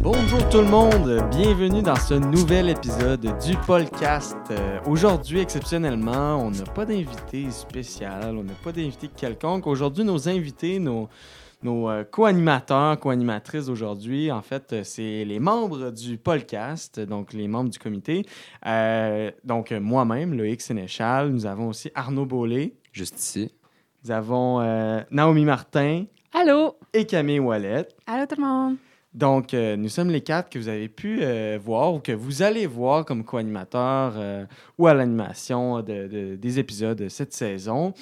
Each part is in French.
Bonjour tout le monde, bienvenue dans ce nouvel épisode du podcast. Euh, Aujourd'hui, exceptionnellement, on n'a pas d'invité spécial, on n'a pas d'invité quelconque. Aujourd'hui, nos invités, nos, nos euh, co-animateurs, co-animatrices d'aujourd'hui, en fait, euh, c'est les membres du podcast, donc les membres du comité. Euh, donc, moi-même, Loïc Sénéchal, nous avons aussi Arnaud Beaulé, Juste ici. nous avons euh, Naomi Martin Allô? et Camille Wallet. Allô tout le monde? Donc, euh, nous sommes les quatre que vous avez pu euh, voir ou que vous allez voir comme co-animateurs euh, ou à l'animation de- de- des épisodes de cette saison.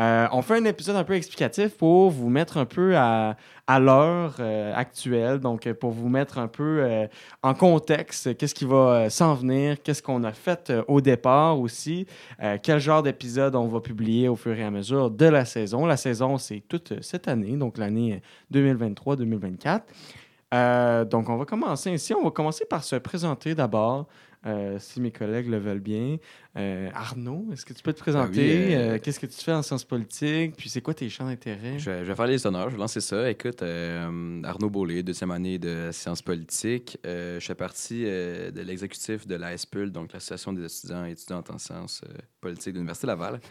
Euh, on fait un épisode un peu explicatif pour vous mettre un peu à, l'heure euh, actuelle, donc euh, pour vous mettre un peu en contexte, qu'est-ce qui va s'en venir, qu'est-ce qu'on a fait au départ aussi, quel genre d'épisode on va publier au fur et à mesure de la saison. La saison, c'est toute cette année, donc l'année 2023-2024. Euh, donc, on va commencer ici. On va commencer par se présenter d'abord, euh, si mes collègues le veulent bien. Euh, Arnaud, est-ce que tu peux te présenter? oui, euh, Qu'est-ce que tu fais en sciences politiques? Puis, c'est quoi tes champs d'intérêt? Je vais, je vais faire les honneurs, je vais lancer ça. Écoute, Arnaud Beaulé, deuxième année de sciences politiques. Je fais partie de l'exécutif de l'ASPUL, donc l'Association des étudiants et étudiantes en sciences politiques de l'Université Laval.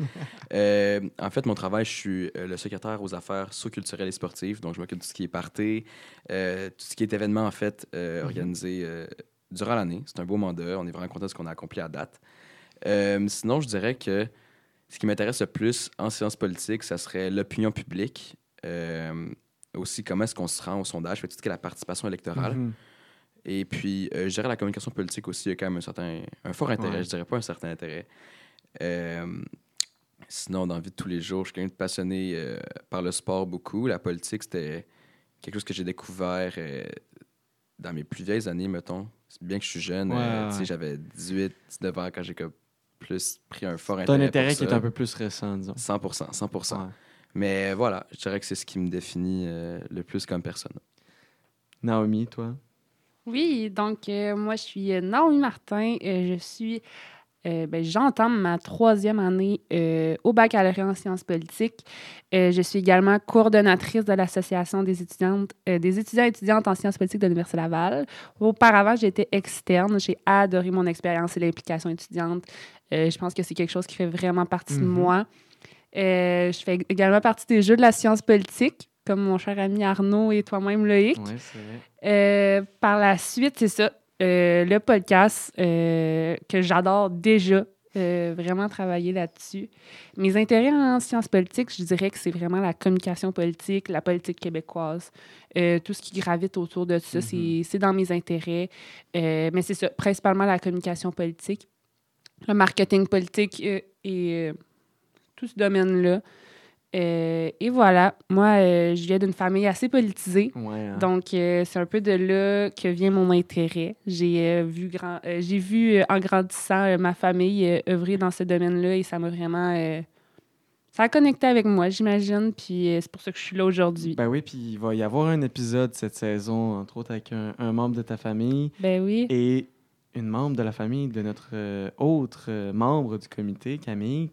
En fait, mon travail, je suis le secrétaire aux affaires socio-culturelles et sportives, donc je m'occupe de tout ce qui est party, tout ce qui est événement, en fait, Mhm. organisé durant l'année. C'est un beau mandat, on est vraiment content de ce qu'on a accompli à date. Euh, sinon, je dirais que ce qui m'intéresse le plus en sciences politiques, ça serait l'opinion publique. Euh, aussi, comment est-ce qu'on se rend au sondage, fait tout ce qui est la participation électorale. Mhm. Et puis, euh, je dirais la communication politique aussi, il y a quand même un certain, un fort intérêt, Ouais. je dirais pas un certain intérêt. Sinon, dans la vie de tous les jours, je suis quelqu'un de passionné par le sport beaucoup. La politique, c'était quelque chose que j'ai découvert dans mes plus vieilles années, mettons. Bien que je suis jeune, Ouais, euh, tu sais, ouais. j'avais 18, 19 ans quand j'ai plus pris un fort T'as intérêt. un intérêt pour qui est un peu plus récent, disons. 100%, 100%. Ouais. Mais voilà, je dirais que c'est ce qui me définit euh, le plus comme personne. Naomi, toi? Oui, donc euh, moi je suis Naomi Martin. Euh, je suis, euh, ben, j'entame ma troisième année euh, au baccalauréat en sciences politiques. Euh, je suis également coordonnatrice de l'association des étudiantes, des étudiants et étudiantes en sciences politiques de l'Université Laval. Auparavant, j'étais externe. J'ai adoré mon expérience et l'implication étudiante. Je pense que c'est quelque chose qui fait vraiment partie de Mhm. moi. Je fais également partie des Jeux de la science politique, comme mon cher ami Arnaud et toi-même Loïc. Vrai. Par la suite, c'est ça, euh, le podcast euh, que j'adore déjà, euh, vraiment travailler là-dessus. Mes intérêts en sciences politiques, je dirais que c'est vraiment la communication politique, la politique québécoise, euh, tout ce qui gravite autour de ça, c'est- Mhm. c'est dans mes intérêts. Euh, mais c'est ça, principalement la communication politique, le marketing politique et tout ce domaine-là. Euh, et voilà, moi, euh, je viens d'une famille assez politisée. Ouais, hein. Donc, euh, c'est un peu de là que vient mon intérêt. J'ai vu, grand, j'ai vu en grandissant ma famille œuvrer dans ce domaine-là et ça m'a vraiment. ça a connecté avec moi, j'imagine. Puis c'est pour ça que je suis là aujourd'hui. Ben oui, puis il va y avoir un épisode cette saison, entre autres avec un, un membre de ta famille Ben oui. et une membre de la famille de notre autre membre du comité, Camille.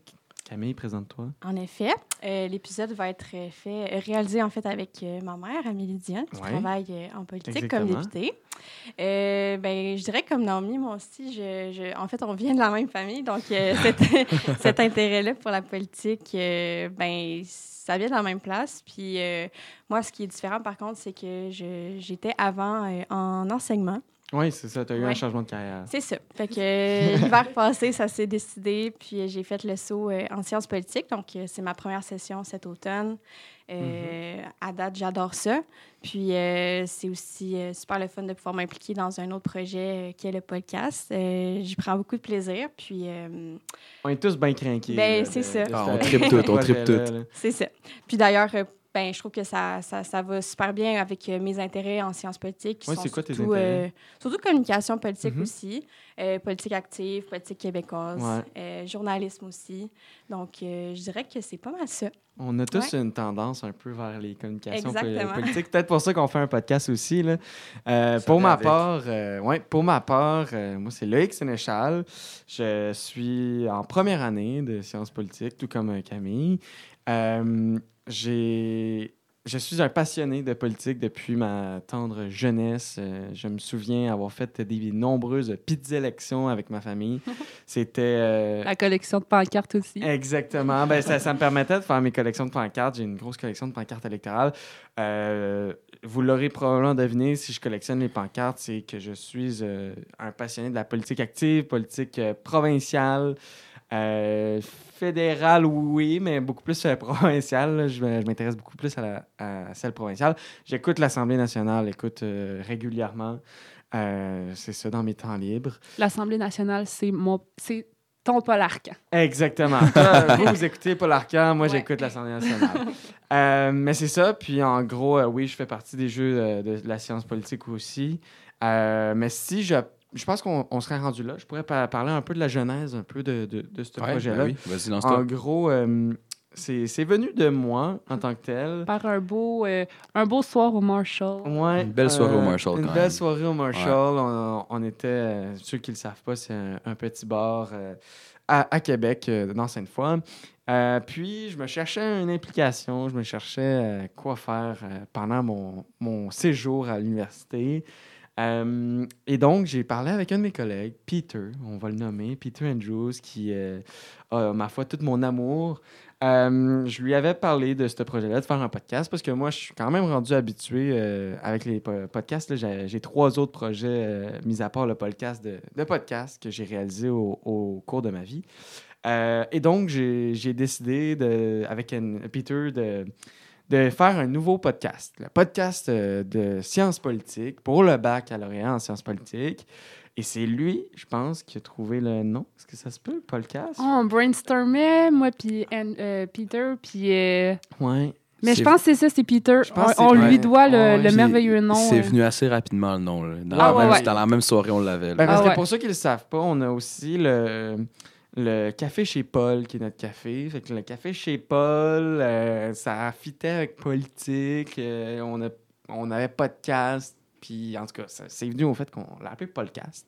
Camille, présente-toi. En effet, euh, l'épisode va être euh, fait, euh, réalisé en fait avec euh, ma mère, Amélie Dion, qui Ouais. travaille euh, en politique comme députée. Ben, je dirais comme Naomi, moi aussi, je, je- en fait, on vient de la même famille, donc cet, cet intérêt-là pour la politique, ben, ça vient de la même place. Puis moi, ce qui est différent, par contre, c'est que j'étais avant en enseignement. Oui, c'est ça, tu as eu un changement de carrière. C'est ça. Fait que euh, l'hiver passé, ça s'est décidé, puis euh, j'ai fait le saut euh, en sciences politiques. Donc, euh, c'est ma première session cet automne. Euh, À date, j'adore ça. Puis, euh, c'est aussi euh, super le fun de pouvoir m'impliquer dans un autre projet euh, qui est le podcast. Euh, J'y prends beaucoup de plaisir. Puis, euh, On est tous bien craqués. Ben, là, c'est ça. Ah, on tripe tout, on tripe tout. c'est ça. Puis d'ailleurs, euh, ben, je trouve que ça, ça, ça va super bien avec euh, mes intérêts en sciences politiques. sont c'est quoi tes surtout, intérêts? euh, surtout communication politique Mhm. aussi, euh, politique active, politique québécoise, Ouais. euh, journalisme aussi. Donc, euh, je dirais que c'est pas mal ça. On a tous une tendance un peu vers les communications Exactement. politiques. Peut-être pour ça qu'on fait un podcast aussi. Là. Euh, pour, ma part, euh, ouais, pour ma part, euh, moi, c'est Loïc Sénéchal. Je suis en première année de sciences politiques, tout comme Camille. Euh, j'ai... Je suis un passionné de politique depuis ma tendre jeunesse. Euh, je me souviens avoir fait des nombreuses petites élections avec ma famille. C'était... euh, La collection de pancartes aussi. Exactement. Ben, ça, ça me permettait de faire mes collections de pancartes. J'ai une grosse collection de pancartes électorales. Euh, vous l'aurez probablement deviné, si je collectionne les pancartes, c'est que je suis un passionné de la politique active, politique provinciale, euh, fédérale, oui, mais beaucoup plus euh, provinciale. là. Je, je m'intéresse beaucoup plus à, la, à celle provinciale. J'écoute l'Assemblée nationale, écoute euh, régulièrement. Euh, c'est ça dans mes temps libres. L'Assemblée nationale, c'est mon, c'est ton Paul Arcan. Exactement. Toi, vous, vous écoutez Paul Arcand, moi, Ouais. j'écoute l'Assemblée nationale. Euh, mais c'est ça. Puis, en gros, euh, oui, je fais partie des jeux euh, de, la science politique aussi. Euh, mais si je... Je pense qu'on on serait rendu là. Je pourrais pa- parler un peu de la genèse, un peu de, de, de ce Ouais, projet-là. ben oui, vas-y, En gros, euh, c'est c'est venu de moi en tant que tel. Par un beau, euh, un beau soir au Marshall. Ouais, Une belle soirée au euh, Marshall, Une belle soirée au Marshall. On, on était, euh, ceux qui ne le savent pas, c'est un, un petit bar euh, à, à Québec, euh, dans Sainte-Foy. Euh, puis, je me cherchais une implication, je me cherchais euh, quoi faire euh, pendant mon, mon séjour à l'université. Euh, et donc, j'ai parlé avec un de mes collègues, Peter, on va le nommer, Peter Andrews, qui euh, a, ma foi, tout mon amour. Euh, je lui avais parlé de ce projet-là, de faire un podcast, parce que moi, je suis quand même rendu habitué avec les po- podcasts. J'ai trois autres projets, mis à part le podcast de, podcast que j'ai réalisé au, cours de ma vie. Et donc, j'ai décidé, avec Peter, de, de faire un nouveau podcast. Le podcast euh, de sciences politiques pour le baccalauréat en sciences politiques. Et c'est lui, je pense, qui a trouvé le nom. Est-ce que ça se peut, le podcast? Oh, on brainstormait, moi, puis euh, Peter, puis... euh, Ouais. Mais je pense que c'est ça, c'est Peter. Je pense que on lui ouais. doit le, Ouais, le puis merveilleux nom. C'est euh. venu assez rapidement le nom. là. Dans, Ah, la ouais, même, ouais. dans la même soirée, on l'avait. Ben, parce Ah que pour ceux qui ne le savent pas, on a aussi le, le café chez Paul, qui est notre café. Fait que le café chez Paul, euh, ça fitait avec politique. euh, on, a, on avait podcast. Puis, en tout cas, c'est venu au fait qu'on l'a appelé podcast.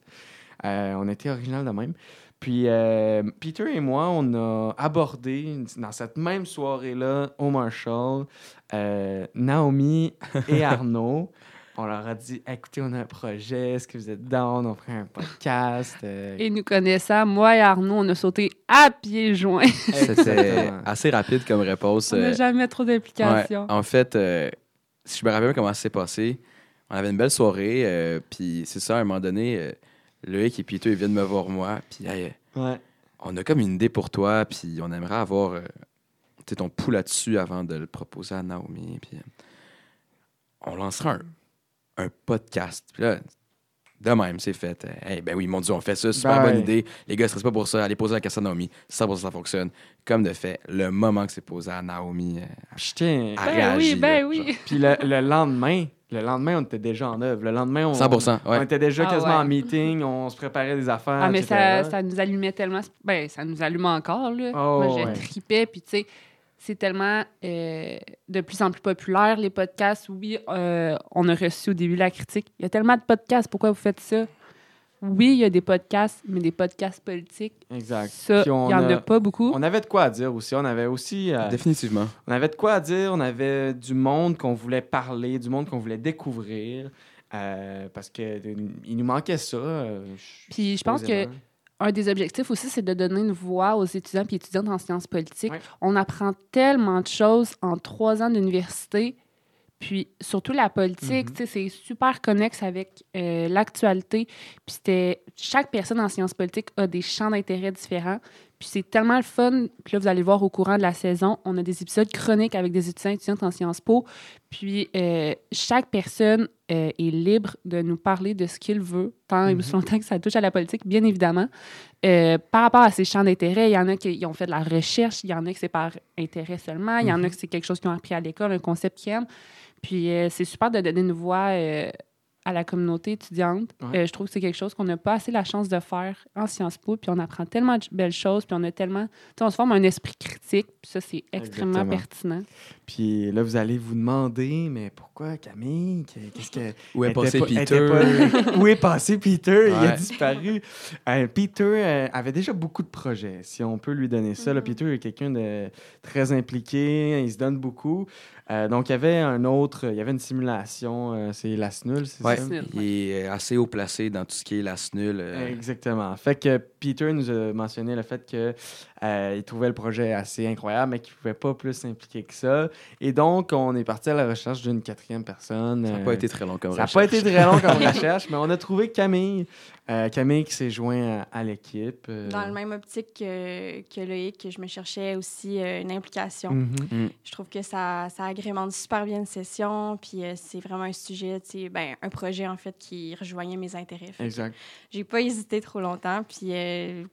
Euh, on était original de même. Puis, Peter et moi, on a abordé dans cette même soirée-là au Marshall Naomi et Arnaud. On leur a dit écoutez, on a un projet, est-ce que vous êtes down? On ferait un podcast. Euh, Et nous connaissant, moi et Arnaud, on a sauté à pieds joints. C'était assez rapide comme réponse. on n'a euh, jamais trop d'implications. Ouais, en fait, euh, si je me rappelle bien comment ça s'est passé, on avait une belle soirée, euh, puis c'est ça, à un moment donné, euh, Loïc et Peter ils viennent me voir moi, puis hey, Ouais. on a comme une idée pour toi, puis on aimerait avoir euh, ton pouls là-dessus avant de le proposer à Naomi, puis on lancera un, un podcast. Puis là, de même, c'est fait. Euh, Hey, ben oui, mon Dieu, on fait ça, super bonne idée. Les gars, ne stressent pas pour ça. Allez poser la question à Naomi. Ça, pour ça, ça fonctionne. Comme de fait, le moment que c'est posé à Naomi, euh, Je tiens. à Ben réagir, oui, ben là, oui. genre. Puis le, le lendemain, le lendemain, on était déjà en œuvre. Le lendemain, on, 100%, on était déjà Ah quasiment ouais. en meeting, on se préparait des affaires. Ah, mais etc. ça, ça nous allumait tellement. Ben, ça nous allume encore, là. Oh, Moi, je ouais. tripais, puis tu sais, c'est tellement euh, de plus en plus populaire, les podcasts. Oui, euh, on a reçu au début la critique. Il y a tellement de podcasts, pourquoi vous faites ça? Oui, il y a des podcasts, mais des podcasts politiques, Exact. ça, il n'y en a- a pas beaucoup. On avait de quoi à dire aussi. On avait aussi. euh, Définitivement. On avait de quoi à dire, on avait du monde qu'on voulait parler, du monde qu'on voulait découvrir, euh, parce qu'il nous manquait ça. euh, Puis je pense que. Un des objectifs aussi, c'est de donner une voix aux étudiants et étudiantes en sciences politiques. Ouais. On apprend tellement de choses en trois ans d'université. Puis surtout la politique, Mhm. c'est super connexe avec euh, l'actualité. Puis c'était chaque personne en sciences politiques a des champs d'intérêt différents. Puis c'est tellement le fun. Puis là, vous allez voir au courant de la saison, on a des épisodes chroniques avec des étudiants et étudiantes en Sciences Po. Puis euh, chaque personne euh, est libre de nous parler de ce qu'il veut, tant et aussi longtemps que ça touche à la politique, bien évidemment. Euh, par rapport à ses champs d'intérêt, il y en a qui ont fait de la recherche, il y en a que c'est par intérêt seulement, il y en a que c'est quelque chose qu'ils ont appris à l'école, un concept qu'ils aiment. Puis euh, c'est super de donner une voix à la communauté étudiante. Ouais. Euh, je trouve que c'est quelque chose qu'on n'a pas assez la chance de faire en Sciences Po, puis on apprend tellement de belles choses, puis on a tellement... Tu sais, on se forme un esprit critique, puis ça, c'est extrêmement Exactement. pertinent. Puis là, vous allez vous demander, mais pourquoi Camille? Que- Qu'est-ce que. Où est passé pas- Peter? pas- Où est passé Peter? Il a disparu. Euh, Peter euh, avait déjà beaucoup de projets, si on peut lui donner ça. là. Mhm. Peter est quelqu'un de très impliqué, il se donne beaucoup. Euh, donc, il y avait un autre, il y avait une simulation, euh, c'est la SNUL, c'est Ouais, ça? Il est assez haut placé dans tout ce qui est la SNUL. euh, Exactement. Fait que Peter nous a mentionné le fait que euh, il trouvait le projet assez incroyable, mais qu'il ne pouvait pas plus s'impliquer que ça. Et donc, on est parti à la recherche d'une quatrième personne. Ça n'a euh, pas été très long comme ça n'a recherche. pas été très long comme recherche, mais on a trouvé Camille. Euh, Camille qui s'est joint à, à l'équipe. euh, Dans le même optique que, que Loïc, que je me cherchais aussi euh, une implication. mhm. Je trouve que ça, ça agrémente super bien une session, puis euh, c'est vraiment un sujet, ben, un projet en fait qui rejoignait mes intérêts. Exact. J'ai pas hésité trop longtemps, puis euh,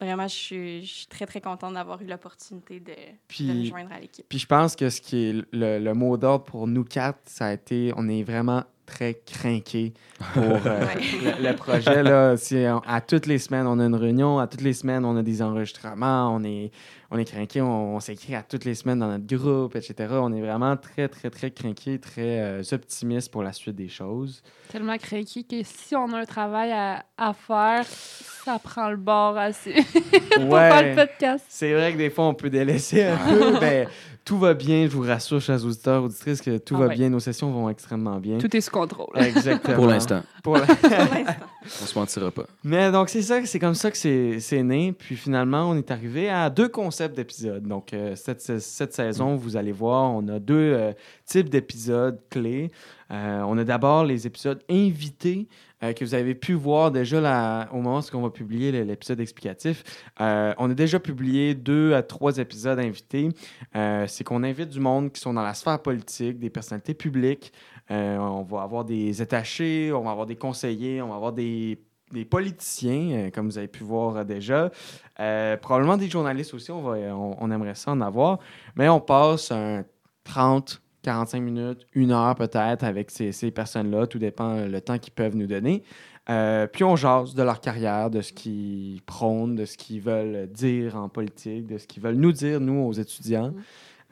vraiment, je suis, je suis très, très contente d'avoir eu l'opportunité de, de Puis, rejoindre à l'équipe. puis je pense que ce qui est le, le mot d'ordre pour nous quatre, ça a été on est vraiment très craqués pour euh, Ouais. le, le projet. Là, C'est, euh, à toutes les semaines, on a une réunion, à toutes les semaines, on a des enregistrements, on est, on est craqués, on, on s'écrit à toutes les semaines dans notre groupe, etc. On est vraiment très, très, très craqués, très euh, optimistes pour la suite des choses. Tellement craqué que si on a un travail à, à faire, ça prend le bord assez pour faire le podcast. C'est vrai que des fois, on peut délaisser un peu, mais tout va bien. Je vous rassure, chers auditeurs, auditrices, que tout Ah va ouais. bien. Nos sessions vont extrêmement bien. Tout est sous contrôle. Exactement. Pour l'instant. Pour l'instant. On se mentira pas. Mais donc, c'est ça, c'est comme ça que c'est c'est né. Puis finalement, on est arrivé à deux concepts d'épisodes. Donc, euh, cette, cette saison, vous allez voir, on a deux euh, types d'épisodes clés. Euh, on a d'abord les épisodes invités que vous avez pu voir déjà au moment où on va publier l'épisode explicatif. On a déjà publié deux à trois épisodes invités. C'est qu'on invite du monde qui sont dans la sphère politique, des personnalités publiques. On va avoir des attachés, on va avoir des conseillers, on va avoir des, des politiciens, euh, comme vous avez pu voir euh, déjà. Euh, probablement des journalistes aussi, on, on, aimerait ça en avoir. Mais on passe un 30, 45 minutes, une heure peut-être avec ces, ces personnes-là. Tout dépend le temps qu'ils peuvent nous donner. Puis on jase de leur carrière, de ce qu'ils prônent, de ce qu'ils veulent dire en politique, de ce qu'ils veulent nous dire, nous, aux étudiants.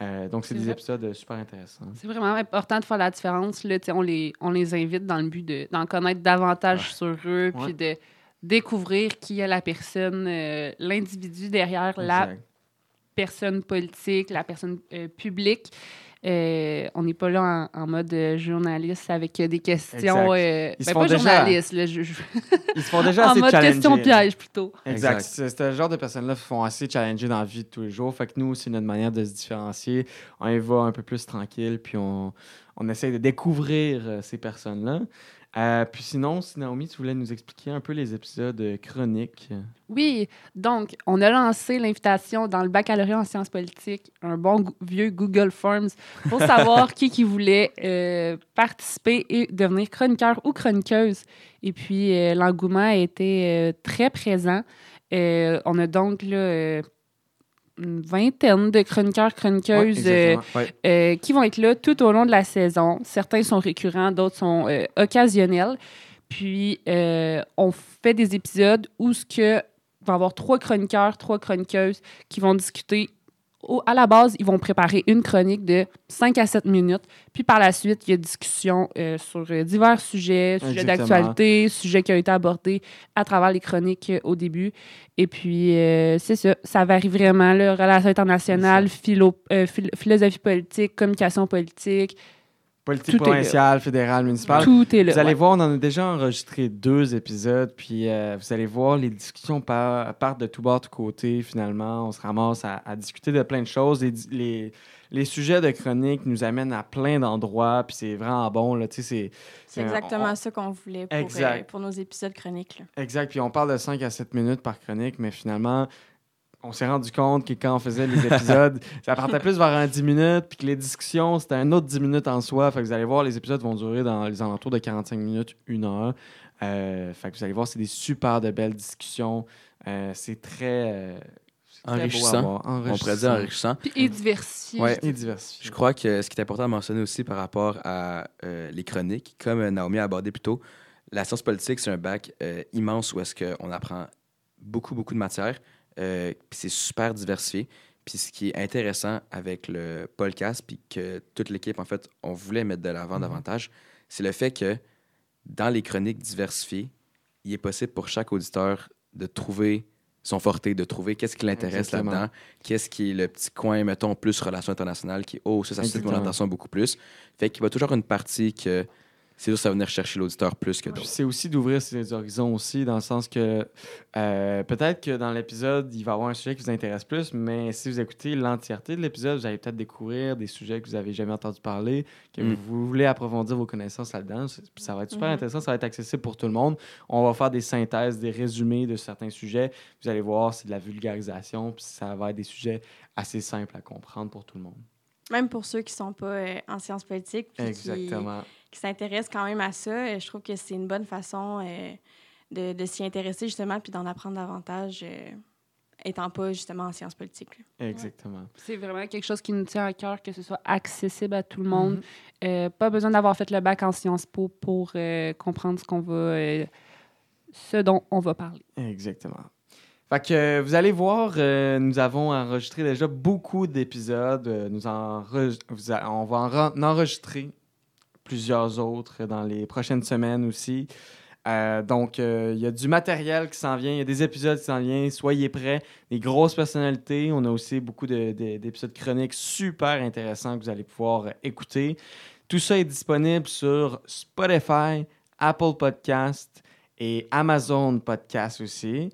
Euh, donc, c'est des vrai. épisodes euh, super intéressants. C'est vraiment important de faire la différence. Là, on, les, on les invite dans le but de- d'en connaître davantage sur eux, puis de découvrir qui est la personne, euh, l'individu derrière la personne politique, la personne euh, publique. Euh, on n'est pas là en, en mode euh, journaliste avec euh, des questions. Euh, Ils se ben, font pas déjà- journaliste, là, je- je- Ils se font déjà en assez mode challenger. question piège plutôt. Exact. Exact. C'est ce genre de personnes-là se font assez challenger dans la vie de tous les jours. Fait que nous, c'est notre manière de se différencier. On y va un peu plus tranquille, puis on, on essaie de découvrir ces personnes-là. Euh, puis sinon, si Naomi, tu voulais nous expliquer un peu les épisodes euh, chroniques. Oui, donc on a lancé l'invitation dans le baccalauréat en sciences politiques, un bon vieux Google Forms, pour savoir qui qui voulait euh, participer et devenir chroniqueur ou chroniqueuse. Et puis euh, l'engouement a été très présent. On a donc là, une vingtaine de chroniqueurs, chroniqueuses Ouais, euh. Ouais. euh, qui vont être là tout au long de la saison. Certains sont récurrents, d'autres sont euh, occasionnels. Puis, on fait des épisodes où ce que va y avoir trois chroniqueurs, trois chroniqueuses qui vont discuter. Au- à la base, ils vont préparer une chronique de 5 à 7 minutes. Puis par la suite, il y a discussion euh, sur euh, divers sujets, sujets d'actualité, sujets qui ont été abordés à travers les chroniques euh, au début. Et puis, c'est ça, ça varie vraiment. Là, relations internationales, philo, phil- philosophie politique, communication politique, Politique tout provinciale, fédérale, municipale. tout est là. Vous allez ouais. voir, on en a déjà enregistré deux épisodes, puis euh, vous allez voir, les discussions par- partent de tout bord, de tout côté, finalement. On se ramasse à, à discuter de plein de choses. Les, les, les sujets de chronique nous amènent à plein d'endroits, puis c'est vraiment bon. Là, tu sais, c'est, C'est on- exactement ça qu'on voulait pour, euh, pour nos épisodes chroniques. là. Exact. Puis on parle de 5 à 7 minutes par chronique, mais finalement, on s'est rendu compte que quand on faisait les épisodes, ça partait plus vers un 10 minutes, puis que les discussions, c'était un autre 10 minutes en soi. Fait que vous allez voir, les épisodes vont durer dans les alentours de 45 minutes, une heure. Euh, fait que vous allez voir, c'est des super de belles discussions. Euh, c'est très, euh, Enrichissant. voir. On pourrait dire enrichissant. Puis et diversifié. Ouais. Et diversifié. Je crois que ce qui est important à mentionner aussi par rapport à euh, les chroniques, comme Naomi a abordé plus tôt, la science politique, c'est un bac euh, immense où est-ce qu'on apprend beaucoup, beaucoup de matières, euh, c'est super diversifié. Puis ce qui est intéressant avec le podcast, puis que toute l'équipe, en fait, on voulait mettre de l'avant Mhm. davantage, c'est le fait que dans les chroniques diversifiées, il est possible pour chaque auditeur de trouver son forté, de trouver qu'est-ce qui l'intéresse là-dedans, qu'est-ce qui est le petit coin, mettons, plus relations internationales, qui, oh, ça, ça suscite mon attention beaucoup plus. Fait qu'il y a toujours une partie que c'est juste à venir chercher l'auditeur plus que d'autres. c'est aussi d'ouvrir ses horizons aussi, dans le sens que euh, peut-être que dans l'épisode, il va y avoir un sujet qui vous intéresse plus, mais si vous écoutez l'entièreté de l'épisode, vous allez peut-être découvrir des sujets que vous n'avez jamais entendu parler, que Mm. vous voulez approfondir vos connaissances là-dedans. Ça va être super Mhm. intéressant, ça va être accessible pour tout le monde. On va faire des synthèses, des résumés de certains sujets. Vous allez voir, c'est de la vulgarisation, puis ça va être des sujets assez simples à comprendre pour tout le monde. Même pour ceux qui sont pas euh, en sciences politiques, puis qui, s'intéressent quand même à ça, euh, je trouve que c'est une bonne façon euh, de, de s'y intéresser justement, puis d'en apprendre davantage, euh, étant pas justement en sciences politiques. Exactement. C'est vraiment quelque chose qui nous tient à cœur, que ce soit accessible à tout le monde. Mhm. Euh, pas besoin d'avoir fait le bac en Sciences Po pour euh, comprendre ce qu'on va, euh, ce dont on va parler. Exactement. Fait que euh, vous allez voir, euh, nous avons enregistré déjà beaucoup d'épisodes. Euh, nous a- on va en, en enregistrer plusieurs autres dans les prochaines semaines aussi. Donc, il y a du matériel qui s'en vient, il y a des épisodes qui s'en viennent. Soyez prêts. Des grosses personnalités. On a aussi beaucoup de- de- d'épisodes chroniques super intéressants que vous allez pouvoir écouter. Tout ça est disponible sur Spotify, Apple Podcast et Amazon Podcast aussi.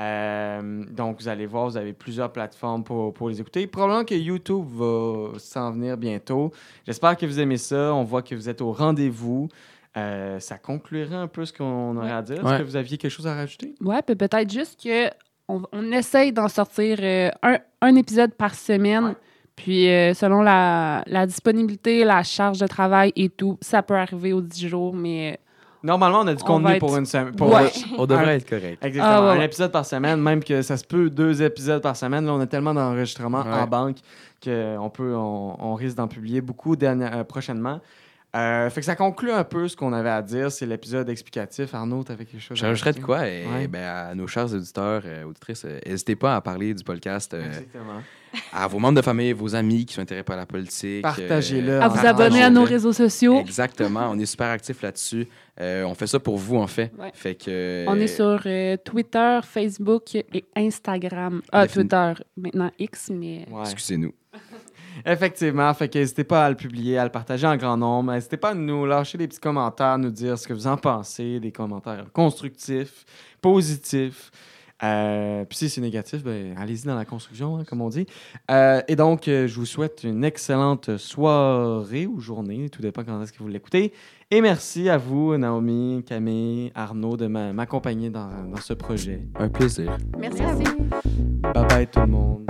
Euh, donc, vous allez voir, vous avez plusieurs plateformes pour, pour les écouter. Probablement que YouTube va s'en venir bientôt. J'espère que vous aimez ça. On voit que vous êtes au rendez-vous. Euh, ça conclurait un peu ce qu'on aurait à dire. Est-ce Ouais. que vous aviez quelque chose à rajouter? Ouais, puis peut-être juste que on, on essaye d'en sortir euh, un, un épisode par semaine. Ouais. Puis euh, selon la, la disponibilité, la charge de travail et tout, ça peut arriver aux 10 jours, mais Normalement, on a du On contenu pour une semaine. Pour Ouais. On devrait Un- être correct. Exactement. Ah, ouais, un épisode par semaine, même que ça se peut deux épisodes par semaine. Là, on a tellement d'enregistrements Ouais. en banque qu'on peut, on, on risque d'en publier beaucoup dernière- euh, prochainement. Euh, fait que ça conclut un peu ce qu'on avait à dire. C'est l'épisode explicatif. Arnaud, avais quelque chose à J'ajouterais de quoi? Et, Ouais. ben, à nos chers auditeurs, euh, auditrices, n'hésitez pas à parler du podcast euh, Exactement. À vos membres de famille, vos amis qui sont intéressés par la politique. Partagez-le. euh, à vous abonner à nos réseaux sociaux. Exactement, on est super actifs là-dessus. Euh, on fait ça pour vous, en fait. Ouais. Fait que. On est sur euh, Twitter, Facebook et Instagram. Ah, Twitter, maintenant X, mais Ouais. Excusez-nous. Effectivement, fait que n'hésitez pas à le publier, à le partager en grand nombre. N'hésitez pas à nous lâcher des petits commentaires, nous dire ce que vous en pensez, des commentaires constructifs, positifs. Euh, puis si c'est négatif, ben, allez-y dans la construction, hein, comme on dit. Euh, et donc, euh, je vous souhaite une excellente soirée ou journée, tout dépend quand est-ce que vous l'écoutez. Et merci à vous, Naomi, Camille, Arnaud, de m'accompagner dans, ce projet. Un plaisir. Merci, merci. à vous. Bye bye tout le monde.